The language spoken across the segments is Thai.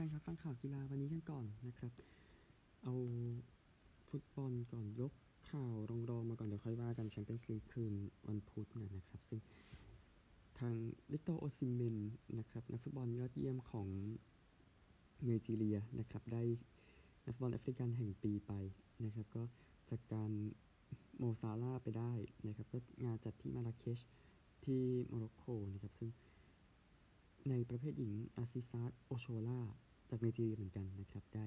ท่านครับฟังข่าวกีฬาวันนี้กันก่อนนะครับ เอาฟุตบอลก่อนยกข่าวรองๆมาก่อนเดี๋ยวค่อยว่ากันแชมเปี้ยนส์ลีกคืนวันพุธนะนะครับ ซึ่งทางวิกตอร์โอซิเมนนะครับนักฟุตบอลยอดเยี่ยมของไนจีเรียนะครับได้นักฟุตบอลแอฟริกันแห่งปีไปนะครับ ก็จากการโมซาลาห์ไปได้นะครับ ก็งานจัดที่มาราเคชที่โมร็อกโกนะครับ ซึ่งในประเภทหญิงอาซิซาตโอโชลา จากไนจีเรียเหมือนกันนะครับ ได้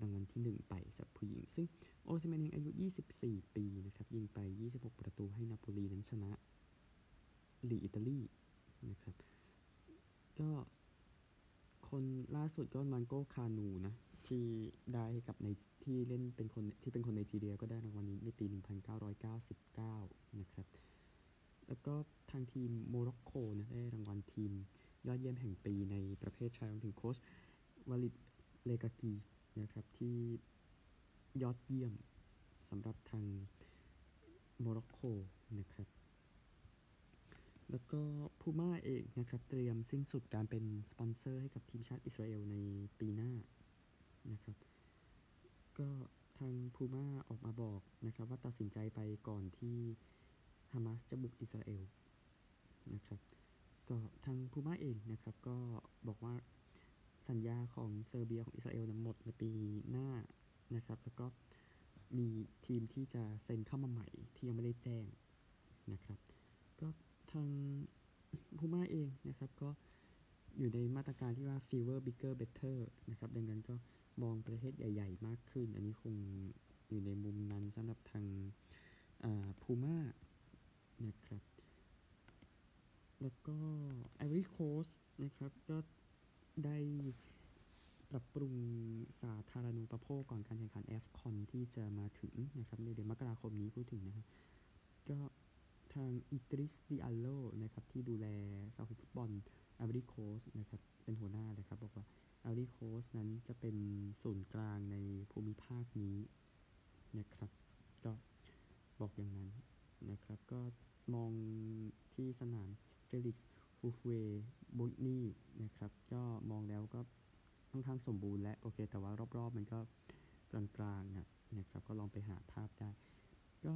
รางวัลที่ 1 ไปสำหรับผู้หญิง ซึ่งโอซิเมนเองอายุ 24 ปีนะครับ ยิงไป 26 ประตูให้นาโปลีนั้นชนะลีอิตาลีนะครับ ก็คนล่าสุดก็มันโกคานูนะ ที่ได้กับในที่เล่นเป็นคนที่เป็นคนไนจีเรียก็ได้รางวัลนี้ในปี 1999 นะครับ แล้วก็ทางทีมโมร็อกโกนะได้รางวัลทีมยอดเยี่ยมแห่งปีในประเภทชายรวมถึงโค้ช วาลิดเรกรากีนะครับที่ยอดเยี่ยมสำหรับทางโมร็อกโกนะครับ แล้วก็พูม่าเองนะครับ เตรียมสิ้นสุดการเป็นสปอนเซอร์ให้กับทีมชาติอิสราเอลในปีหน้านะครับ ก็ทางพูม่าออกมาบอกนะครับ ว่าตัดสินใจไปก่อนที่ฮามาสจะบุกอิสราเอลนะครับ ก็ทางพูม่าเองนะครับ ก็บอกว่า สัญญาของเซอร์เบียของอิสราเอลนะหมดในปีหน้านะครับ แล้วก็มีทีมที่จะเซ็นเข้ามาใหม่ที่ยังไม่ได้แจ้งนะครับ ก็ทางพูม่าเองนะครับ ก็อยู่ในมาตรการที่ว่า fewer bigger better นะครับ ดังนั้นก็มองประเทศใหญ่ ๆ มากขึ้น อันนี้คงอยู่ในมุมนั้นสำหรับทางพูม่านะครับ แล้วก็ Ivory Coast นะครับก็ ได้ปรับปรุงสาธารณูปโภคก่อนการแข่งขัน AFCON ที่จะมาถึงนะครับในเดือนมกราคมนี้พูดถึงนะครับก็ทางอิดริสดิอัลโลนะครับที่ดูแลสมาคมฟุตบอลไอวอรีโคสต์นะครับเป็นหัวหน้านะครับ บอกว่าไอวอรีโคสต์นั้นจะเป็นศูนย์กลางในภูมิภาคนี้นะครับ ก็บอกอย่างนั้นนะครับ ก็มองที่สนามเฟลิกซ์ ฮูฟูเอต์ บวนญีนะครับ ก็มองแล้วก็ค่อนข้างสมบูรณ์และโอเค แต่ว่ารอบๆ มันก็กลางๆนะนะครับ ก็ลองไปหาภาพได้ ก็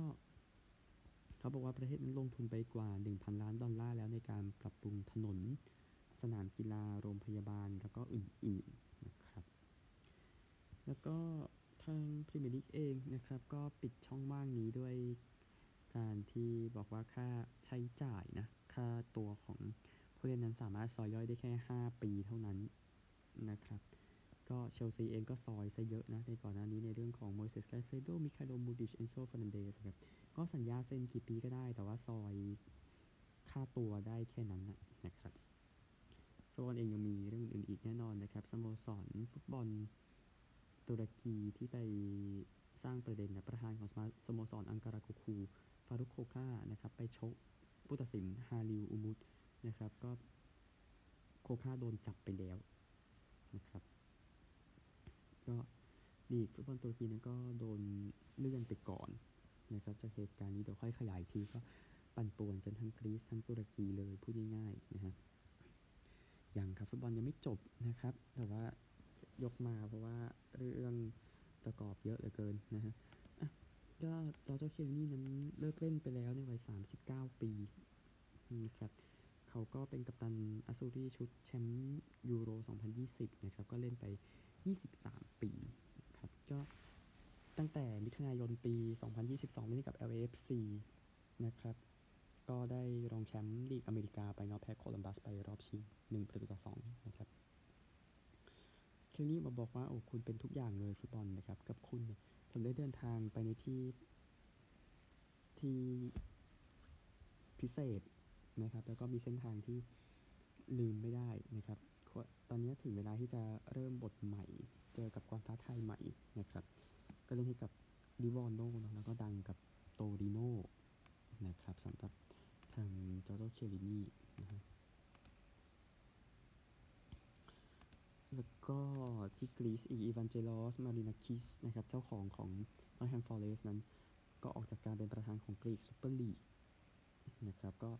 เขาบอกว่าประเทศนั้นลงทุนไปกว่า 1,000 ล้านดอลลาร์แล้วในการปรับปรุงถนน สนามกีฬาโรงพยาบาลแล้วก็อื่นๆนะครับ แล้วก็ทางพรีเมียร์ลีกเองนะครับ ก็ปิดช่องว่างนี้ด้วยการที่บอกว่าค่าใช้จ่ายนะ ค่าตัวของ ผู้เล่นนั้นสามารถซอยย่อยได้แค่ 5 ปีเท่านั้นนะครับ ก็เชลซีเองก็ซอยซะเยอะนะ ในก่อนหน้านี้ในเรื่องของโมอิเสสไกเซโดมิไคโลมูดริก เอนโซ เฟร์นันเดซครับก็สัญญาเซ็นกี่ปีก็ได้ แต่ว่าซอยค่าตัวได้แค่นั้นนะนะครับฟุตบอลเองยังมีเรื่องอื่นอีกแน่นอนนะครับสโมสรฟุตบอลตุรกีที่ไปสร้างประเด็นนะประธานของสโมสรอังการากูคูฟารุค โคคานะครับไปชกผู้ตัดสินฮาลิล อูมุต นะครับ ก็โคคาโดนจับไปแล้วนะครับ ก็ลีกฟุตบอลตุรกีนั้นก็โดนเลื่อนไปก่อนนะครับจากเหตุการณ์นี้เดี๋ยวค่อยขยายทีก็ปั่นป่วนกันทั้งกรีซทั้งตุรกีเลยพูดง่ายๆนะฮะยังครับฟุตบอลยังไม่จบนะครับ แต่ว่ายกมาเพราะว่าเรื่องประกอบเยอะเหลือเกินนะฮะอะก็จอร์จเคลนี่นั้นเลิกเล่นไปแล้วในวัย 39 ปีนะครับ เขาก็เป็นกัปตันอาซูรีชุดแชมป์ยูโร 2020 นะครับ ก็เล่นไป 23 ปีนะครับ ก็ตั้งแต่มิถุนายนปี 2022 เล่นกับ LAFC นะครับ ก็ได้รองแชมป์ลีกอเมริกาไปนอแพ้โคลัมบัสไปรอบชิง1ประตูต่อ 2 นะครับคิวนี้มาบอกว่าโอ้คุณเป็นทุกอย่างเลยฟุตบอลนะครับ กับคุณผมได้เดินทางไปในที่ที่พิเศษ นะครับ แล้วก็มีเส้นทางที่ลืมไม่ได้นะครับ ตอนนี้ถึงเวลาที่จะเริ่มบทใหม่ เจอกับความท้าทายใหม่นะครับ ก็เล่นให้กับดิวอนโนแล้วก็ดังกับโตริโนนะครับสำหรับทางจอร์โจเคลินีนะครับแล้วก็ที่กรีซอีกอีวานเจลอส มารินาคิสนะครับ เจ้าของของนอตติงแฮมฟอเรสต์นั้น ก็ออกจากการเป็นประธานของกรีกซูเปอร์ลีกนะครับ ก็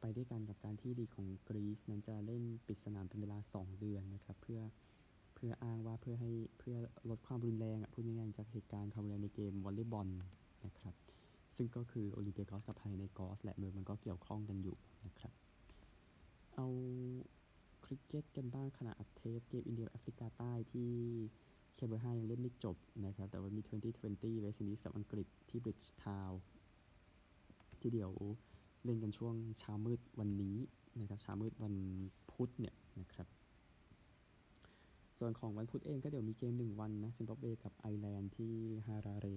ไปด้วยกันกับการที่ลีกของกรีซนั้นจะเล่นปิดสนามเป็นเวลา 2 เดือนนะครับ เพื่อเพื่ออ้างว่าเพื่อให้เพื่อลดความรุนแรงอะพูดง่ายๆจากเหตุการณ์ความรุนแรงในเกมวอลเลย์บอลนะครับ ซึ่งก็คือโอลิมเปียกอสกับพานาธิไนกอสแหละมือมันก็เกี่ยวข้องกันอยู่นะครับ เอาคริกเก็ตกันบ้างขณะอัดเทปเกมอินเดียแอฟริกาใต้ที่เคเบิลห้ายังเล่นไม่จบนะครับ แต่ว่ามี 2020เวสต์อินดีสกับอังกฤษที่บริดจ์ทาวน์ที่เดียว เล่นกันช่วงเช้ามืดวันนี้นะครับเช้ามืดวันพุธเนี่ยนะครับ ส่วนของวันพุธเองก็เดี๋ยวมีเกมหนึ่งวันนะซิมบับเวกับไอร์แลนด์ที่ฮาราเร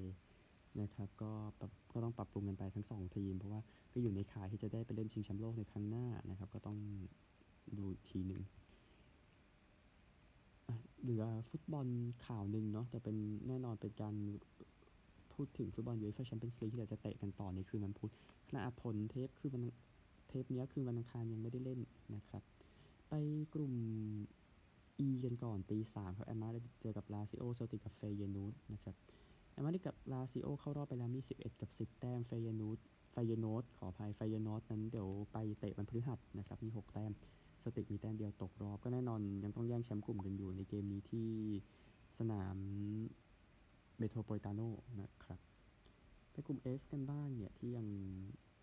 นะครับก็ปรับก็ต้องปรับปรุงกันไปทั้งสองทีม เพราะว่าก็อยู่ในข่ายที่จะได้ไปเล่นชิงแชมป์โลกในครั้งหน้านะครับ ก็ต้องดูทีหนึ่งเหลือฟุตบอลข่าวหนึ่งเนาะแต่เป็นแน่นอนเป็นการ พูดถึงฟุตบอลยูฟ่าแชมเปี้ยนส์ลีกที่เราจะเตะกันต่อในคืนวันพุธขณะอัดเทปคือวันเทปนี้คือวันอังคารยังไม่ได้เล่นนะครับ ไปกลุ่ม E กันก่อนตีสามครับแอตมาดริดเจอกับลาซิโอเซลติกกับเฟเยนูร์ดนะครับแอตมาดริดกับลาซิโอเข้ารอบไปแล้วมี 11 กับ 10 แต้มเฟเยนูร์ดไฟเยนูร์ดขออภัยไฟเยนูร์ดนั้นเดี๋ยวไปเตะวันพฤหัสนะครับมี 6 แต้มเซลติกมีแต้มเดียวตกรอบ ก็แน่นอนยังต้องแย่งแชมป์กลุ่มกันอยู่ในเกมนี้ที่สนาม เมโทรโพลิตาโนนะครับ ไปกลุ่ม F กันบ้างเนี่ย ที่ยัง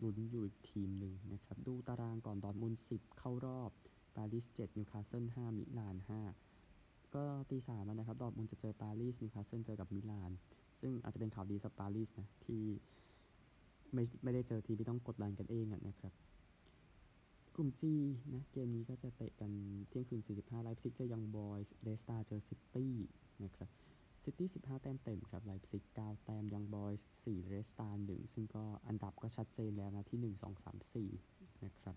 ลุ้นอยู่อีกทีมหนึ่งนะครับ ดูตารางก่อนดอร์ทมุน10 เข้ารอบปารีส7นิวคาสเซิล5มิลาน 5 ก็ตีสามนะครับ ดอร์ทมุนจะเจอปารีสนิวคาสเซิลเจอกับมิลาน ซึ่งอาจจะเป็นข่าวดีสำหรับปารีสนะ ที่ไม่ไม่ได้เจอทีมที่ต้องกดดันกันเองนะครับกลุ่ม G นะเกมนี้ก็จะเตะกันเที่ยงคืน 45ไลป์ซิกเจอยังบอยส์เรดสตาร์เจอซิตี้นะครับ ซิตี้ 15 แต้มเต็มครับไลป์ซิก 9 แต้มยังบอยส์4เรดสตาร์1ซึ่งก็อันดับก็ชัดเจนแล้วนะที่ 1 2 3 4 นะครับ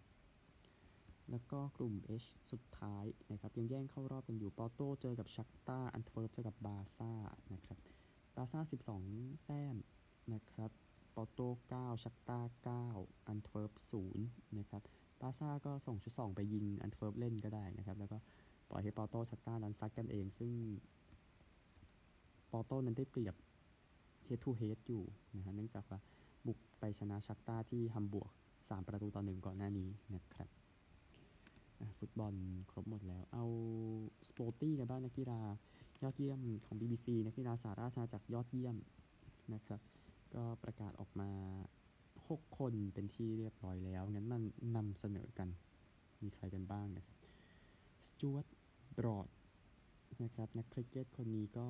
แล้วก็กลุ่ม H สุดท้ายนะครับ ยังแย่งเข้ารอบกันอยู่ ปอโตเจอกับชัคตาร์อันท์เวิร์ปเจอกับบาซ่านะครับ บาซ่า 12 แต้มนะครับ ปอโต9ชัคตาร์9อันท์เวิร์ป0นะครับ บาซ่าก็ส่งชุด 2 ไปยิงอันท์เวิร์ปเล่นก็ได้นะครับ แล้วก็ปล่อยให้ปอโตชัคตาร์นั้นซัดกันเอง ซึ่ง ปอโตนั้นได้เปรียบ head to head อยู่นะฮะเนื่องจากว่าบุกไปชนะชัคตาร์ที่ฮัมบวร์ก 3 ประตูต่อหนึ่งก่อนหน้านี้นะครับฟุตบอลครบหมดแล้ว เอา SPOTY กันบ้างนักกีฬายอดเยี่ยมของ BBC นักกีฬาสหราชอาณาจักรยอดเยี่ยมนะครับ ก็ประกาศออกมา 6 คนเป็นที่เรียบร้อยแล้ว งั้นมันนำเสนอกัน มีใครกันบ้างนะครับสจวร์ตบรอดนะครับ นักคริกเก็ตคนนี้ก็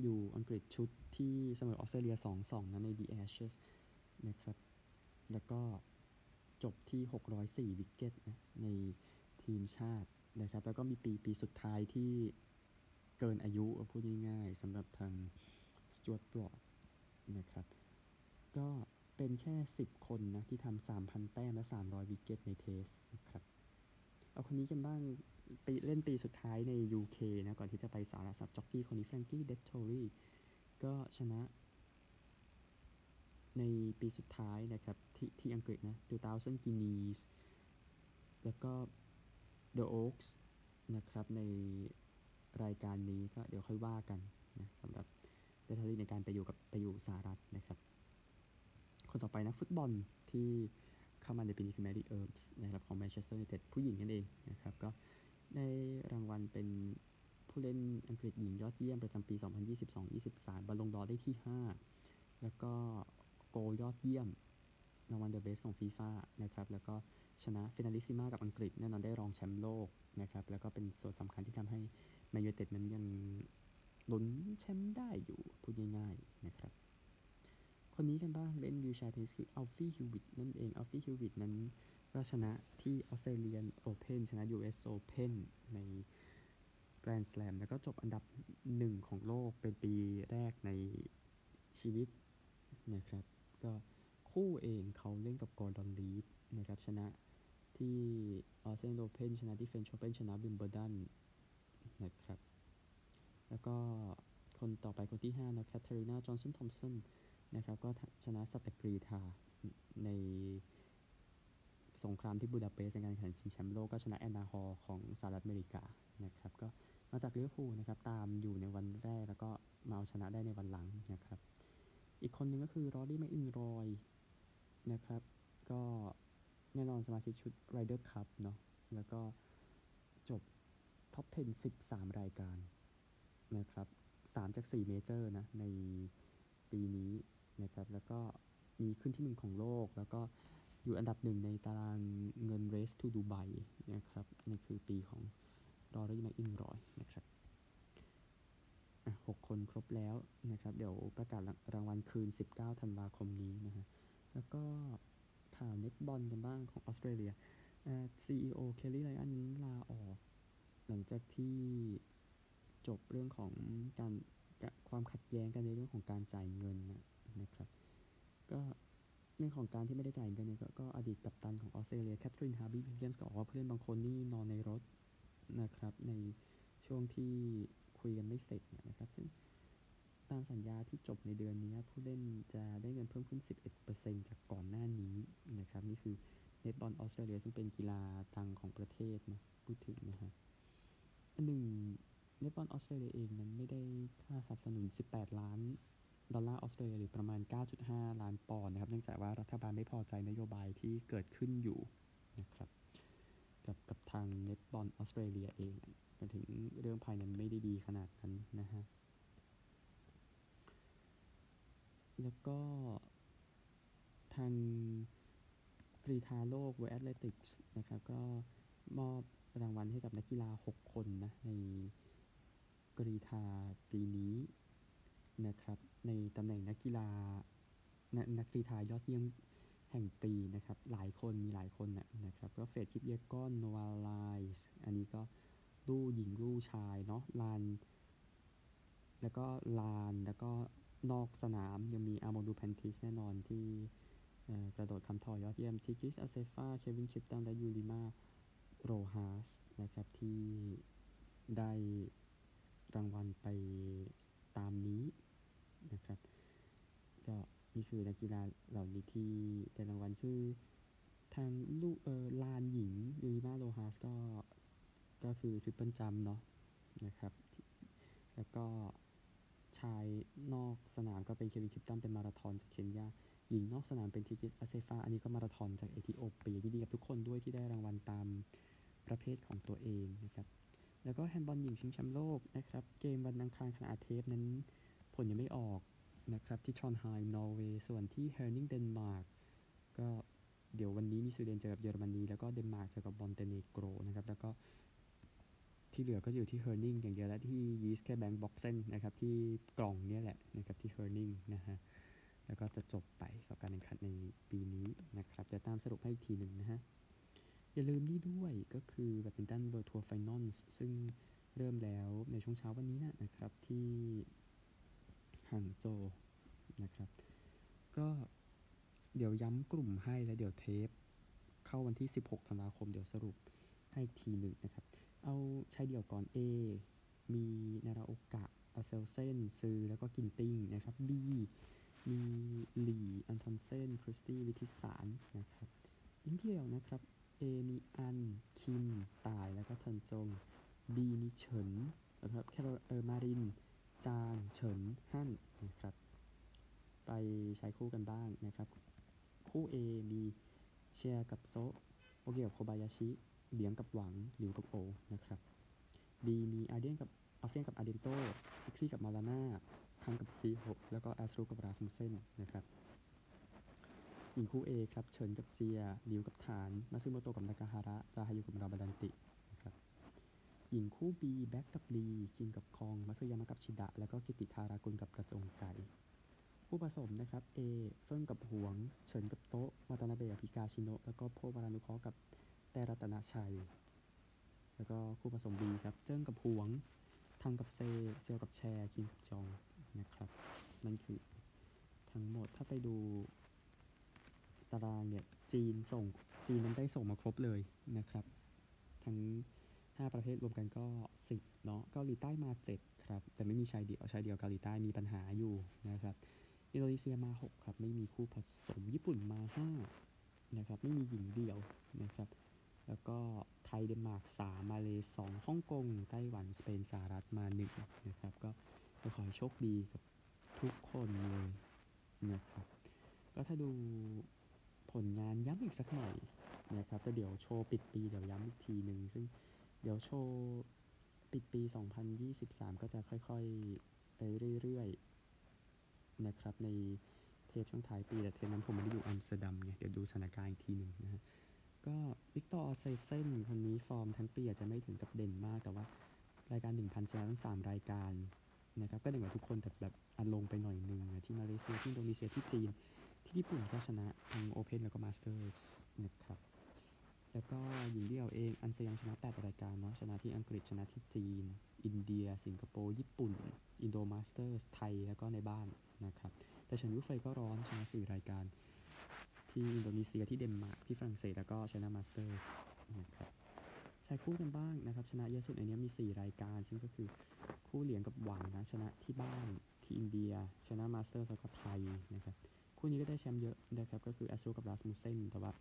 อยู่อังกฤษชุดที่เสมอออสเตรเลีย 2-2 นะใน The Ashes นะครับ แล้วก็จบที่ 604 วิกเก็ตนะในทีมชาตินะครับ แล้วก็มีปีปีสุดท้ายที่เกินอายุพูดง่ายๆสำหรับทางสจวตบรอดนะครับ ก็เป็นแค่ 10 คนนะที่ทำ3,000 แต้มและ 300 วิกเก็ตในเทสนะครับ เอาคนนี้กันบ้าง ปีเล่นปีสุดท้ายใน UK นะ ก่อนที่จะไปสหรัฐจ็อกกี้คนนี้แฟรงกี้เดตโตรีก็ชนะ ในปีสุดท้ายนะครับ ที่ที่อังกฤษนะ2000 Guineas แล้วก็ The Oaks นะครับ ในรายการนี้ก็เดี๋ยวค่อยว่ากันนะสำหรับเดตโตรีในการไปอยู่กับไปอยู่สหรัฐนะครับ คนต่อไปนะฟุตบอลที่เข้ามาในปีนี้คือแมรี่เอิร์ปส์นะครับของแมนเชสเตอร์ยูไนเต็ดผู้หญิงนั่นเองนะครับก็ ได้รางวัลเป็นผู้เล่นอังกฤษหญิงยอดเยี่ยมประจำปี 2022-23 Ballon d'Or ได้ที่ 5 แล้วก็โกลยอดเยี่ยมรางวัล The Best ของฟีฟ่านะครับ แล้วก็ชนะ Finalissima กับอังกฤษแน่นอนได้รองแชมป์โลกนะครับ แล้วก็เป็นส่วนสำคัญที่ทำให้แมนยูไนเต็ดนั้นยังลุ้นแชมป์ได้อยู่ พูดง่ายๆนะครับ คนนี้กันบ้างเล่น wheelchair เทนนิสคืออัลฟี่ฮิวอิตต์นั่นเองอัลฟี่ฮิวอิตต์นั้น ก็ชนะที่ออสเตรเลียนโอเพนชนะ US Open ในแกรนด์ส a ลมแล้วก็จบอันดับหนึ่งของโลกเป็นปีแรกในชีวิตนะครับ ก็คู่เองเขาเล่นกับกอร์ดอนรีดนะครับ ชนะที่ออสเตรเลียนโอเพนชนะที่เฟรนช์โอเพนชนะวิมเบิลดันนะครับ แล้วก็คนต่อไปคนที่ 5 นะแคทเธอรีนาจอห์นสันทอมสันนะครับ ก็ชนะสัตตกรีฑาใน สงครามที่บูดาเปสต์ในการแข่งชิงแชมป์โลกก็ชนะแอนนาฮอลของสหรัฐอเมริกานะครับก็มาจากลิเวอร์พูลนะครับตามอยู่ในวันแรกแล้วก็มาเอาชนะได้ในวันหลังนะครับอีกคนหนึ่งก็คือรอรี่แมคอิลรอยนะครับก็แน่นอนสมาชิกชุด Ryder Cup เนาะแล้วก็จบ top 10 13 รายการนะครับ3จาก 4 เมเจอร์นะในปีนี้นะครับแล้วก็มีขึ้นที่หนึ่งของโลกแล้วก็ อยู่อันดับหนึ่งในตารางเงิน Race to Dubai นะครับนี่คือปีของรอรี่แม็กอิลรอยนะครับหกคนครบแล้วนะครับ เดี๋ยวประกาศรางวัลคืน 19 ธันวาคมนี้นะฮะ แล้วก็ข่าวเน็ตบอลกันบ้างของออสเตรเลียเอ่อ CEO เคลลี่ไรอันลาออก หลังจากที่จบเรื่องของการความขัดแย้งกันในเรื่องของการจ่ายเงินนะนะครับ ก็ เรื่องของการที่ไม่ได้จ่ายเงินเนี่ยก็ก็อดีตกัปตันของออสเตรเลียแคทรินฮาร์บี้วิลเลียมส์ก็บอกว่าผู้เล่นบางคนนี่นอนในรถนะครับ ในช่วงที่คุยกันไม่เสร็จเนี่ยนะครับ ซึ่งตามสัญญาที่จบในเดือนนี้ผู้เล่นจะได้เงินเพิ่มขึ้น 11%จากก่อนหน้านี้นะครับ นี่คือเนตบอลออสเตรเลียซึ่งเป็นกีฬาดังของประเทศนะพูดถึงนะฮะอันหนึ่งเนตบอลออสเตรเลียเองนั้นไม่ได้ค่าสนับสนุน 18 ล้าน ดอลลาร์ออสเตรเลียหรือประมาณ 9.5 ล้านปอนด์นะครับ เนื่องจากว่ารัฐบาลไม่พอใจนโยบายที่เกิดขึ้นอยู่นะครับกับกับทางเน็ตบอลออสเตรเลียเองมาถึงเรื่องภายในไม่ได้ดีขนาดนั้นนะฮะ แล้วก็ทางกรีธาโลก World Athletics นะครับ ก็มอบรางวัลให้กับนักกีฬา 6 คนนะ ในกรีธาปีนี้นะครับ ในตำแหน่งนักกีฬานนักกรีธายอดเยี่ยมแห่งปีนะครับ หลายคนมีหลายคนนะนะครับ ก็เฟรดคิปเยกอนโนวาไลส์อันนี้ก็ลู่หญิงลู่ชายเนาะลาน แล้วก็ลานแล้วก็นอกสนามยังมีอาร์โมดูแพนติสแน่นอนที่กระโดดคำถอยยอดเยี่ยมทิกิสอาเซฟาเควินคิปตันและยูริมาโรฮาสนะครับที่ได้รางวัลไปตามนี้ นะครับ ก็นี่คือนักกีฬาเหล่านี้ที่ได้รางวัลคือทางลู่เออลานหญิงยูลิมาร์โรฮาสก็ก็คือ triple jump เนาะนะครับ แล้วก็ชายนอกสนามก็เป็นเคลวินคิปตัมเป็นมาราธอนจากเคนยา หญิงนอกสนามเป็นทิกิสอาเซฟา อันนี้ก็มาราธอนจากเอธิโอเปียยินดีกับทุกคนด้วยที่ได้รางวัลตามประเภทของตัวเองนะครับ แล้วก็แฮนด์บอลหญิงชิงแชมป์โลกนะครับ เกมวันอังคารขณะอัดเทปนั้น ผลยังไม่ออกนะครับที่ทรอนไฮม์นอร์เวย์ส่วนที่เฮอร์นิงเดนมาร์กก็เดี๋ยววันนี้มีสวีเดนเจอกับเยอรมนีแล้วก็เดนมาร์กเจอกับมอนเตเนโกรนะครับแล้วก็ที่เหลือก็อยู่ที่เฮอร์นิงอย่างเดียวและที่ Jyske Bank Boxen นะครับที่กล่องเนี่ยแหละนะครับที่เฮอร์นิงนะฮะแล้วก็จะจบไปกับการแข่งขันในปีนี้นะครับเดี๋ยวตามสรุปให้อีกทีหนึ่งนะฮะอย่าลืมนี่ด้วยก็คือแบดมินตัน World Tour Finalซึ่งเริ่มแล้วในช่วงเช้าวันนี้นะนะครับที่ ห่างโจนะครับ ก็เดี๋ยวย้ำกลุ่มให้แล้วเดี๋ยวเทป เข้าวันที่ 16ธันวาคม เดี๋ยวสรุปให้ทีหนึ่งนะครับ เอาชายเดี่ยวก่อน A มีนาราโอกะอาเซลเซนซือแล้วก็กินติ้งนะครับ B มีหลีอันทอนเซนคริสตี้วิทิสารนะครับยิงเดียวนะครับ A มีอัน คิม ตายแล้วก็ทินจง B มีเฉินนะครับแคโรเออมาริน จางเฉินฮั่นนะครับ ไปใช้คู่กันบ้างนะครับ คู่ A มีเชียร์กับโซโอเกียวโคบายาชิเบียงกับหวังหลิวกับโอนะครับ B มีอาเดียนกับอาเฟียนกับอาเดนโตฟิคลี่กับมาลาน่าคังกับซีหกแล้วก็แอสรูกับราสมุเซนนะครับหญิงคู่ A ครับเฉินกับเจียริวกับฐาน มาซึโมโตกับนากาฮาระ ราฮายุกับราบาดันติ หญิงคู่ B แบ็กกับลีคิมกับคอง มัสยามะกับชิดะ แล้วก็กิติธารากุลกับกระจงใจคู่ผสมนะครับ A เฟิ่งกับหวง เฉินกับโตะวัตนาเบะพิกาชิโนะแล้วก็โพวารานุเคราะห์กับแต่รัตนาชัย แล้วก็คู่ผสม B ครับ เจิ้งกับหวงทังกับเซ เซียวกับแชร์คิมกับจองนะครับ นั่นคือทั้งหมดถ้าไปดูตารางเนี่ยจีนส่งจีนนั้นได้ส่งมาครบเลยนะครับ ทั้ง 5 ประเทศรวมกันก็ 10 เนาะเกาหลีใต้มา 7 ครับ แต่ไม่มีชายเดี่ยวชายเดี่ยวเกาหลีใต้มีปัญหาอยู่นะครับอินโดนีเซียมา 6 ครับ ไม่มีคู่ผสมญี่ปุ่นมา 5 นะครับ ไม่มีหญิงเดี่ยวนะครับ แล้วก็ไทยเดนมาร์ก3มาเลสองฮ่องกงไต้หวันสเปนสหรัฐมา 1 นะครับ ก็ขอให้โชคดีกับทุกคนเลยนะครับ ก็ถ้าดูผลงานย้ำอีกสักหน่อยนะครับแต่เเดี๋ยวโชว์ปิดปีเดี๋ยวย้ำอีกทีหนึ่งซึ่ง ดี๋ยวโชว์ปิดปี 2023 ก็จะค่อยๆไปเรื่อยๆนะครับ ในเทปช่วงท้ายปีแต่เทปนั้นผมไม่ได้อยู่อัมสเตอร์ดัมไงเดี๋ยวดูสถานการณ์อีกทีหนึ่งนะฮะก็วิกเตอร์แอ็กเซลเซนคนนี้ฟอร์มทั้งปีอาจจะไม่ถึงกับเด่นมาก แต่ว่ารายการ 1,000ชนะทั้ง 3 รายการนะครับก็เด่นกว่าทุกคนแต่แบบอันลงไปหน่อยหนึ่งนะที่มาเลเซียที่อินโดนีเซียที่จีน ที่ญี่ปุ่นก็ชนะทั้งโอเพนแล้วก็มาสเตอร์สนะครับ แล้วก็หญิงเดี่ยวเองอันเซยังชนะ8รายการเนาะชนะที่อังกฤษชนะที่จีน อินเดีย สิงคโปร์ ญี่ปุ่น อินโดมาสเตอร์สไทย แล้วก็ในบ้านนะครับ แต่เฉินยูเฟยก็ร้อนชนะ4รายการ ที่อินโดนีเซียที่เดนมาร์กที่ฝรั่งเศสแล้วก็ชนะมาสเตอร์สนะครับชายคู่กันบ้างนะครับ ชนะเยอะสุดในนี้มี 4 รายการ ซึ่งก็คือคู่เหลียงกับหวังนะชนะที่บ้านที่อินเดีย ชนะมาสเตอร์สแล้วก็ไทยนะครับคู่นี้ก็ได้แชมป์เยอะนะครับก็คือแอสทรุปกับรัสมุสเซนแต่ว่า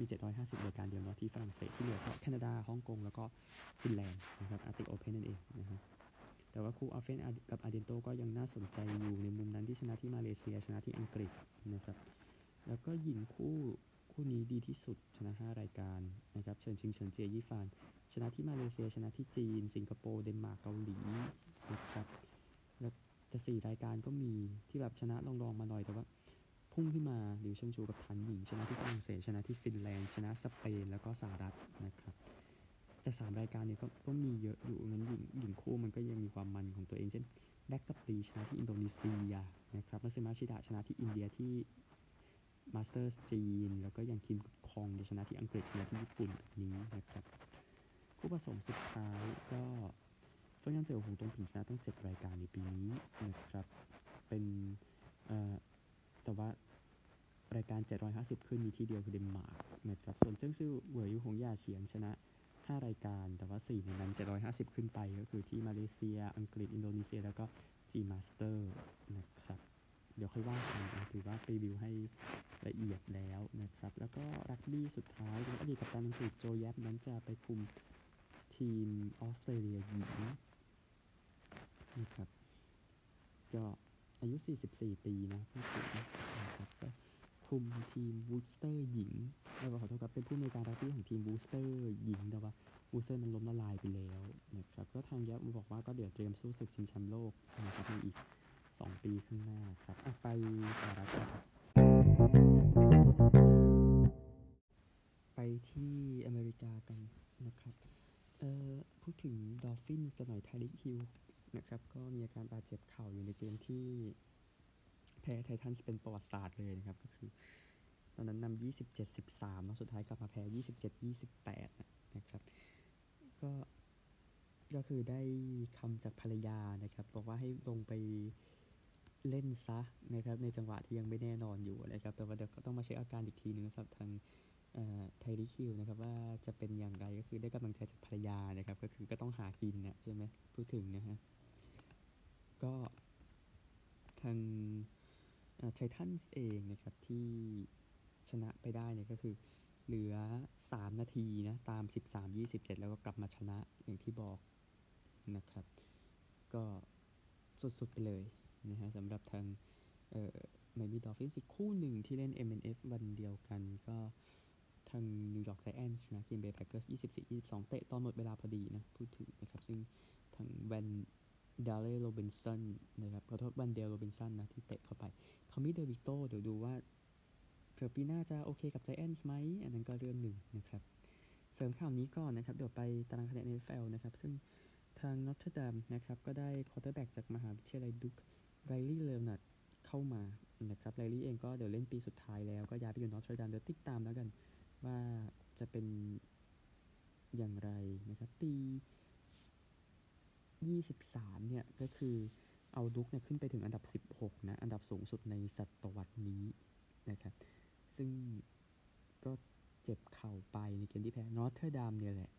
มี 750 รายการเดียวเนาะที่ฝรั่งเศสที่เหลือก็แคนาดาฮ่องกงแล้วก็ฟินแลนด์นะครับอาร์ติกโอเพนนั่นเองนะฮะแต่ว่าคู่อัลเฟียนกับอาร์เดียนโตก็ยังน่าสนใจอยู่ในมุมนั้นที่ชนะที่มาเลเซียชนะที่อังกฤษนะครับแล้วก็หญิงคู่คู่นี้ดีที่สุดชนะ 5 รายการนะครับเฉินชิงเฉินเจียยี่ฟานชนะที่มาเลเซียชนะที่จีน สิงคโปร์เดนมาร์กเกาหลีนะครับแล้วแต่4รายการก็มีที่แบบชนะรองๆมาหน่อยแต่ว่า พุ่งขึ้นมาหลิวเชิงชูกับตันหนิงชนะที่ฝรั่งเศสชนะที่ฟินแลนด์ชนะสเปนแล้วก็สหรัฐนะครับแต่สามรายการเนี่ยก็ก็มีเยอะอยู่งั้นหญิงหญิงคู่มันก็ยังมีความมันของตัวเองเช่นแบ็กกับลีชนะที่อินโดนีเซียนะครับมัตสึยามาชิดะชนะที่อินเดียที่มาสเตอร์สจีน แล้วก็อย่างคิมคองชนะที่อังกฤษชนะที่ญี่ปุ่นแบบนี้นะครับ คู่ผสมสุดท้ายก็เฟิงเหยียนเจ๋อหวงตงผิงชนะตั้ง 7 รายการในปีนี้นะครับ เป็นเอ่อ แต่ว่ารายการ 750 ขึ้นมีที่เดียวคือเดนมาร์กนะครับ ส่วนเจิ้งซื่อเหวยหวงหย่าเฉียงชนะ 5 รายการ แต่ว่า 4 ในนั้น 750 ขึ้นไปก็คือที่มาเลเซีย อังกฤษ อินโดนีเซีย แล้วก็จีนมาสเตอร์นะครับ เดี๋ยวค่อยว่ากันถือว่ารีวิวให้ละเอียดแล้วนะครับ แล้วก็รักบี้สุดท้ายเป็นอดีตกัปตันอังกฤษโจแยปป์นั้นจะไปคุมทีมออสเตรเลียหญิงนะครับก็ อายุ 44 ปีนะพูดถึงนะครับก็คุมทีมวูสเตอร์หญิงแล้วก็ขอโทษครับเป็นผู้อำนวยการรักบี้ของทีมวูสเตอร์หญิงแต่ว่าวูสเตอร์มันล้มละลายไปแล้วนะครับก็ทางแยปป์บอกว่าก็เดี๋ยวเตรียมสู้ศึกชิงแชมป์โลกนะครับในอีก 2 ปีข้างหน้าครับไปสหรัฐครับไปที่อเมริกากันนะครับเอ่อพูดถึงดอลฟินส์กันหน่อยไทริกฮิล นะครับ ก็มีอาการบาดเจ็บเข่าอยู่ในเกมที่แพ้ไททันเป็นประวัติศาสตร์เลยนะครับ ก็คือ ตอนนั้นนำ27-13เนาะสุดท้ายกลับมาแพ้27-28นะครับ ก็ก็คือได้คำจากภรรยานะครับ บอกว่าให้ลงไปเล่นซะนะครับ ในจังหวะที่ยังไม่แน่นอนอยู่นะครับ แต่ว่าเดี๋ยวก็ต้องมาเช็คอาการอีกทีนึงสำหรับทางไทริคิวนะครับว่าจะเป็นอย่างไรก็คือได้กำลังใจจากภรรยานะครับ ก็คือก็ต้องหากินนะใช่ไหมพูดถึงนะฮะ ก็ทางไททันส์เองนะครับที่ชนะไปได้เนี่ยก็คือเหลือ 3 นาทีนะ ตาม 13-27 แล้วก็กลับมาชนะอย่างที่บอกนะครับ ก็สุดๆไปเลยนะฮะสำหรับทางเอ่อไมอามี่ดอลฟินส์คู่หนึ่งที่เล่น MNF วันเดียวกันก็ทางนิวยอร์กไจแอนท์นะกรีนเบย์แพ็กเกอร์ส24-22เตะตอนหมดเวลาพอดีนะ พูดถึงนะครับ ซึ่งทางแวน ดาเล่โรบินสันนะครับขอโทษแวนเดลโรบินสันนะที่เตะเข้าไปทอมมี่เดวิโตเดี๋ยวดูว่าเผื่อปีหน้าจะโอเคกับไจแอนท์ไหมอันนั้นก็เรื่องหนึ่งนะครับเสริมข่าวนี้ก่อนนะครับ เดี๋ยวไปตารางคะแนน NFL นะครับ ซึ่งทางนอตเทอร์ดามนะครับ ก็ได้ควอเตอร์แบ็กจากมหาวิทยาลัยดุ๊กไรลี่เลนเนิร์ดเข้ามานะครับไรลี่เองก็เดี๋ยวเล่นปีสุดท้ายแล้ว ก็ย้ายไปอยู่นอตเทอร์ดามเดี๋ยวติดตามแล้วกัน ว่าจะเป็นอย่างไรนะครับ ปี 23เนี่ยก็คือเอาดุ๊กเนี่ยขึ้นไปถึงอันดับ 16นะอันดับสูงสุดในศตวรรษนี้นะครับซึ่งก็เจ็บเข่าไปในเกมที่แพ้นอตเทอร์ดามเนี่ยแหละ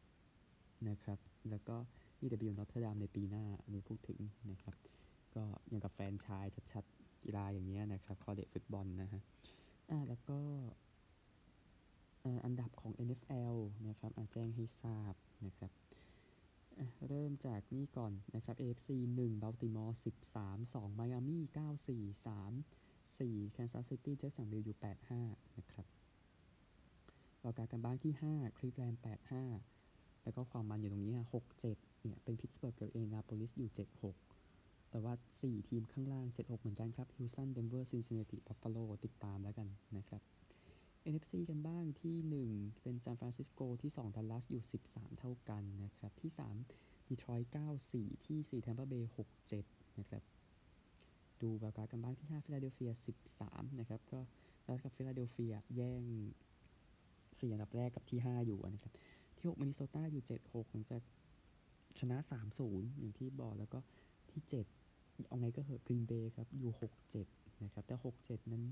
นะครับแล้วก็นี่จะไปอยู่นอตเทอร์ดามในปีหน้าอันนี้พูดถึงนะครับก็อย่างกับแฟนชายชัดๆกีฬาอย่างเงี้ยนะครับ college football นะฮะอ่าแล้วก็อันดับของ NFL นะครับแจ้งให้ทราบนะครับ เริ่มจากนี่ก่อนนะครับ AFC 1 Baltimore 13 2 Miami 9 4 3 4 Kansas City เจอสังวิลอยู่ 85 นะครับวากากันบ้านที่5 Cleveland 85 แล้วก็ความมันอยู่ตรงนี้ฮะหกเจ็ดเนี่ย เป็นพิตสเบิร์กกับเอนาโปลิสอยู่เจ็ดหกแต่ว่าสี่ทีมข้างล่างเจ็ดหกเหมือนกันครับฮิวสตันเดนเวอร์ซินซินเนติบัฟฟาโลติดตามแล้วกันนะครับ NFC กันบ้างที่ 1 เป็นซานฟรานซิสโกที่2ดัลลัสอยู่ 13 เท่ากันนะครับ ที่3ดีทรอยต์94 ที่ 4 แทมเปอร์เบย์67 นะครับ ดูไวลด์การ์ดกันบ้างที่ 5 ฟิลาเดลเฟีย 13 นะครับ ก็ดัลลัสกับฟิลาเดลเฟียแย่ง4อันดับแรกกับที่ 5 อยู่นะครับ ที่ 6มินนิโซตาอยู่ 76หลังจากชนะ 3-0 อย่างที่บอกแล้วก็ที่ 7 เอาไงก็เหอะกรีนเบย์ครับ อยู่ 67 นะครับ แต่ 67 นั้น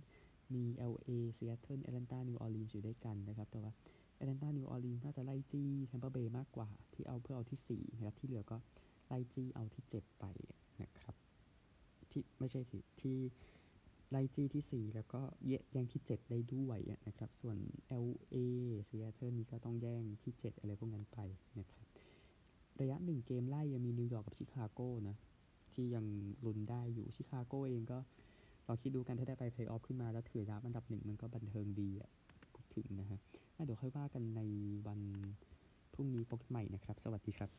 มี LA Seattle Atlanta New Orleans อยู่ด้วยกันนะครับ แต่ว่า Atlanta New Orleans น่าจะไล่จี้ Tampa Bay มากกว่าที่เอาเพื่อเอาที่ 4 นะครับ ที่เหลือก็ไล่จี้เอาที่ 7 ไปนะครับ ที่ไม่ใช่ที่ที่ไล่จี้ที่ 4 แล้วก็แย่งที่ 7 ได้ด้วยนะครับ ส่วน LA Seattle นี่ก็ต้องแย่งที่ 7 อะไรพวกนั้นไปนะครับ ระยะ 1 เกมไล่ยังมีนิวยอร์กกับชิคาโก้นะที่ยังลุ้นได้อยู่ชิคาโกเองก็ ลองคิดดูกันถ้าได้ไปเพลย์ออฟขึ้นมาแล้วถือดราฟต์อันดับหนึ่งมันก็บันเทิงดีอะพูดถึงนะฮะเดี๋ยวค่อยว่ากันในวันพรุ่งนี้พบกันใหม่นะครับ สวัสดีครับ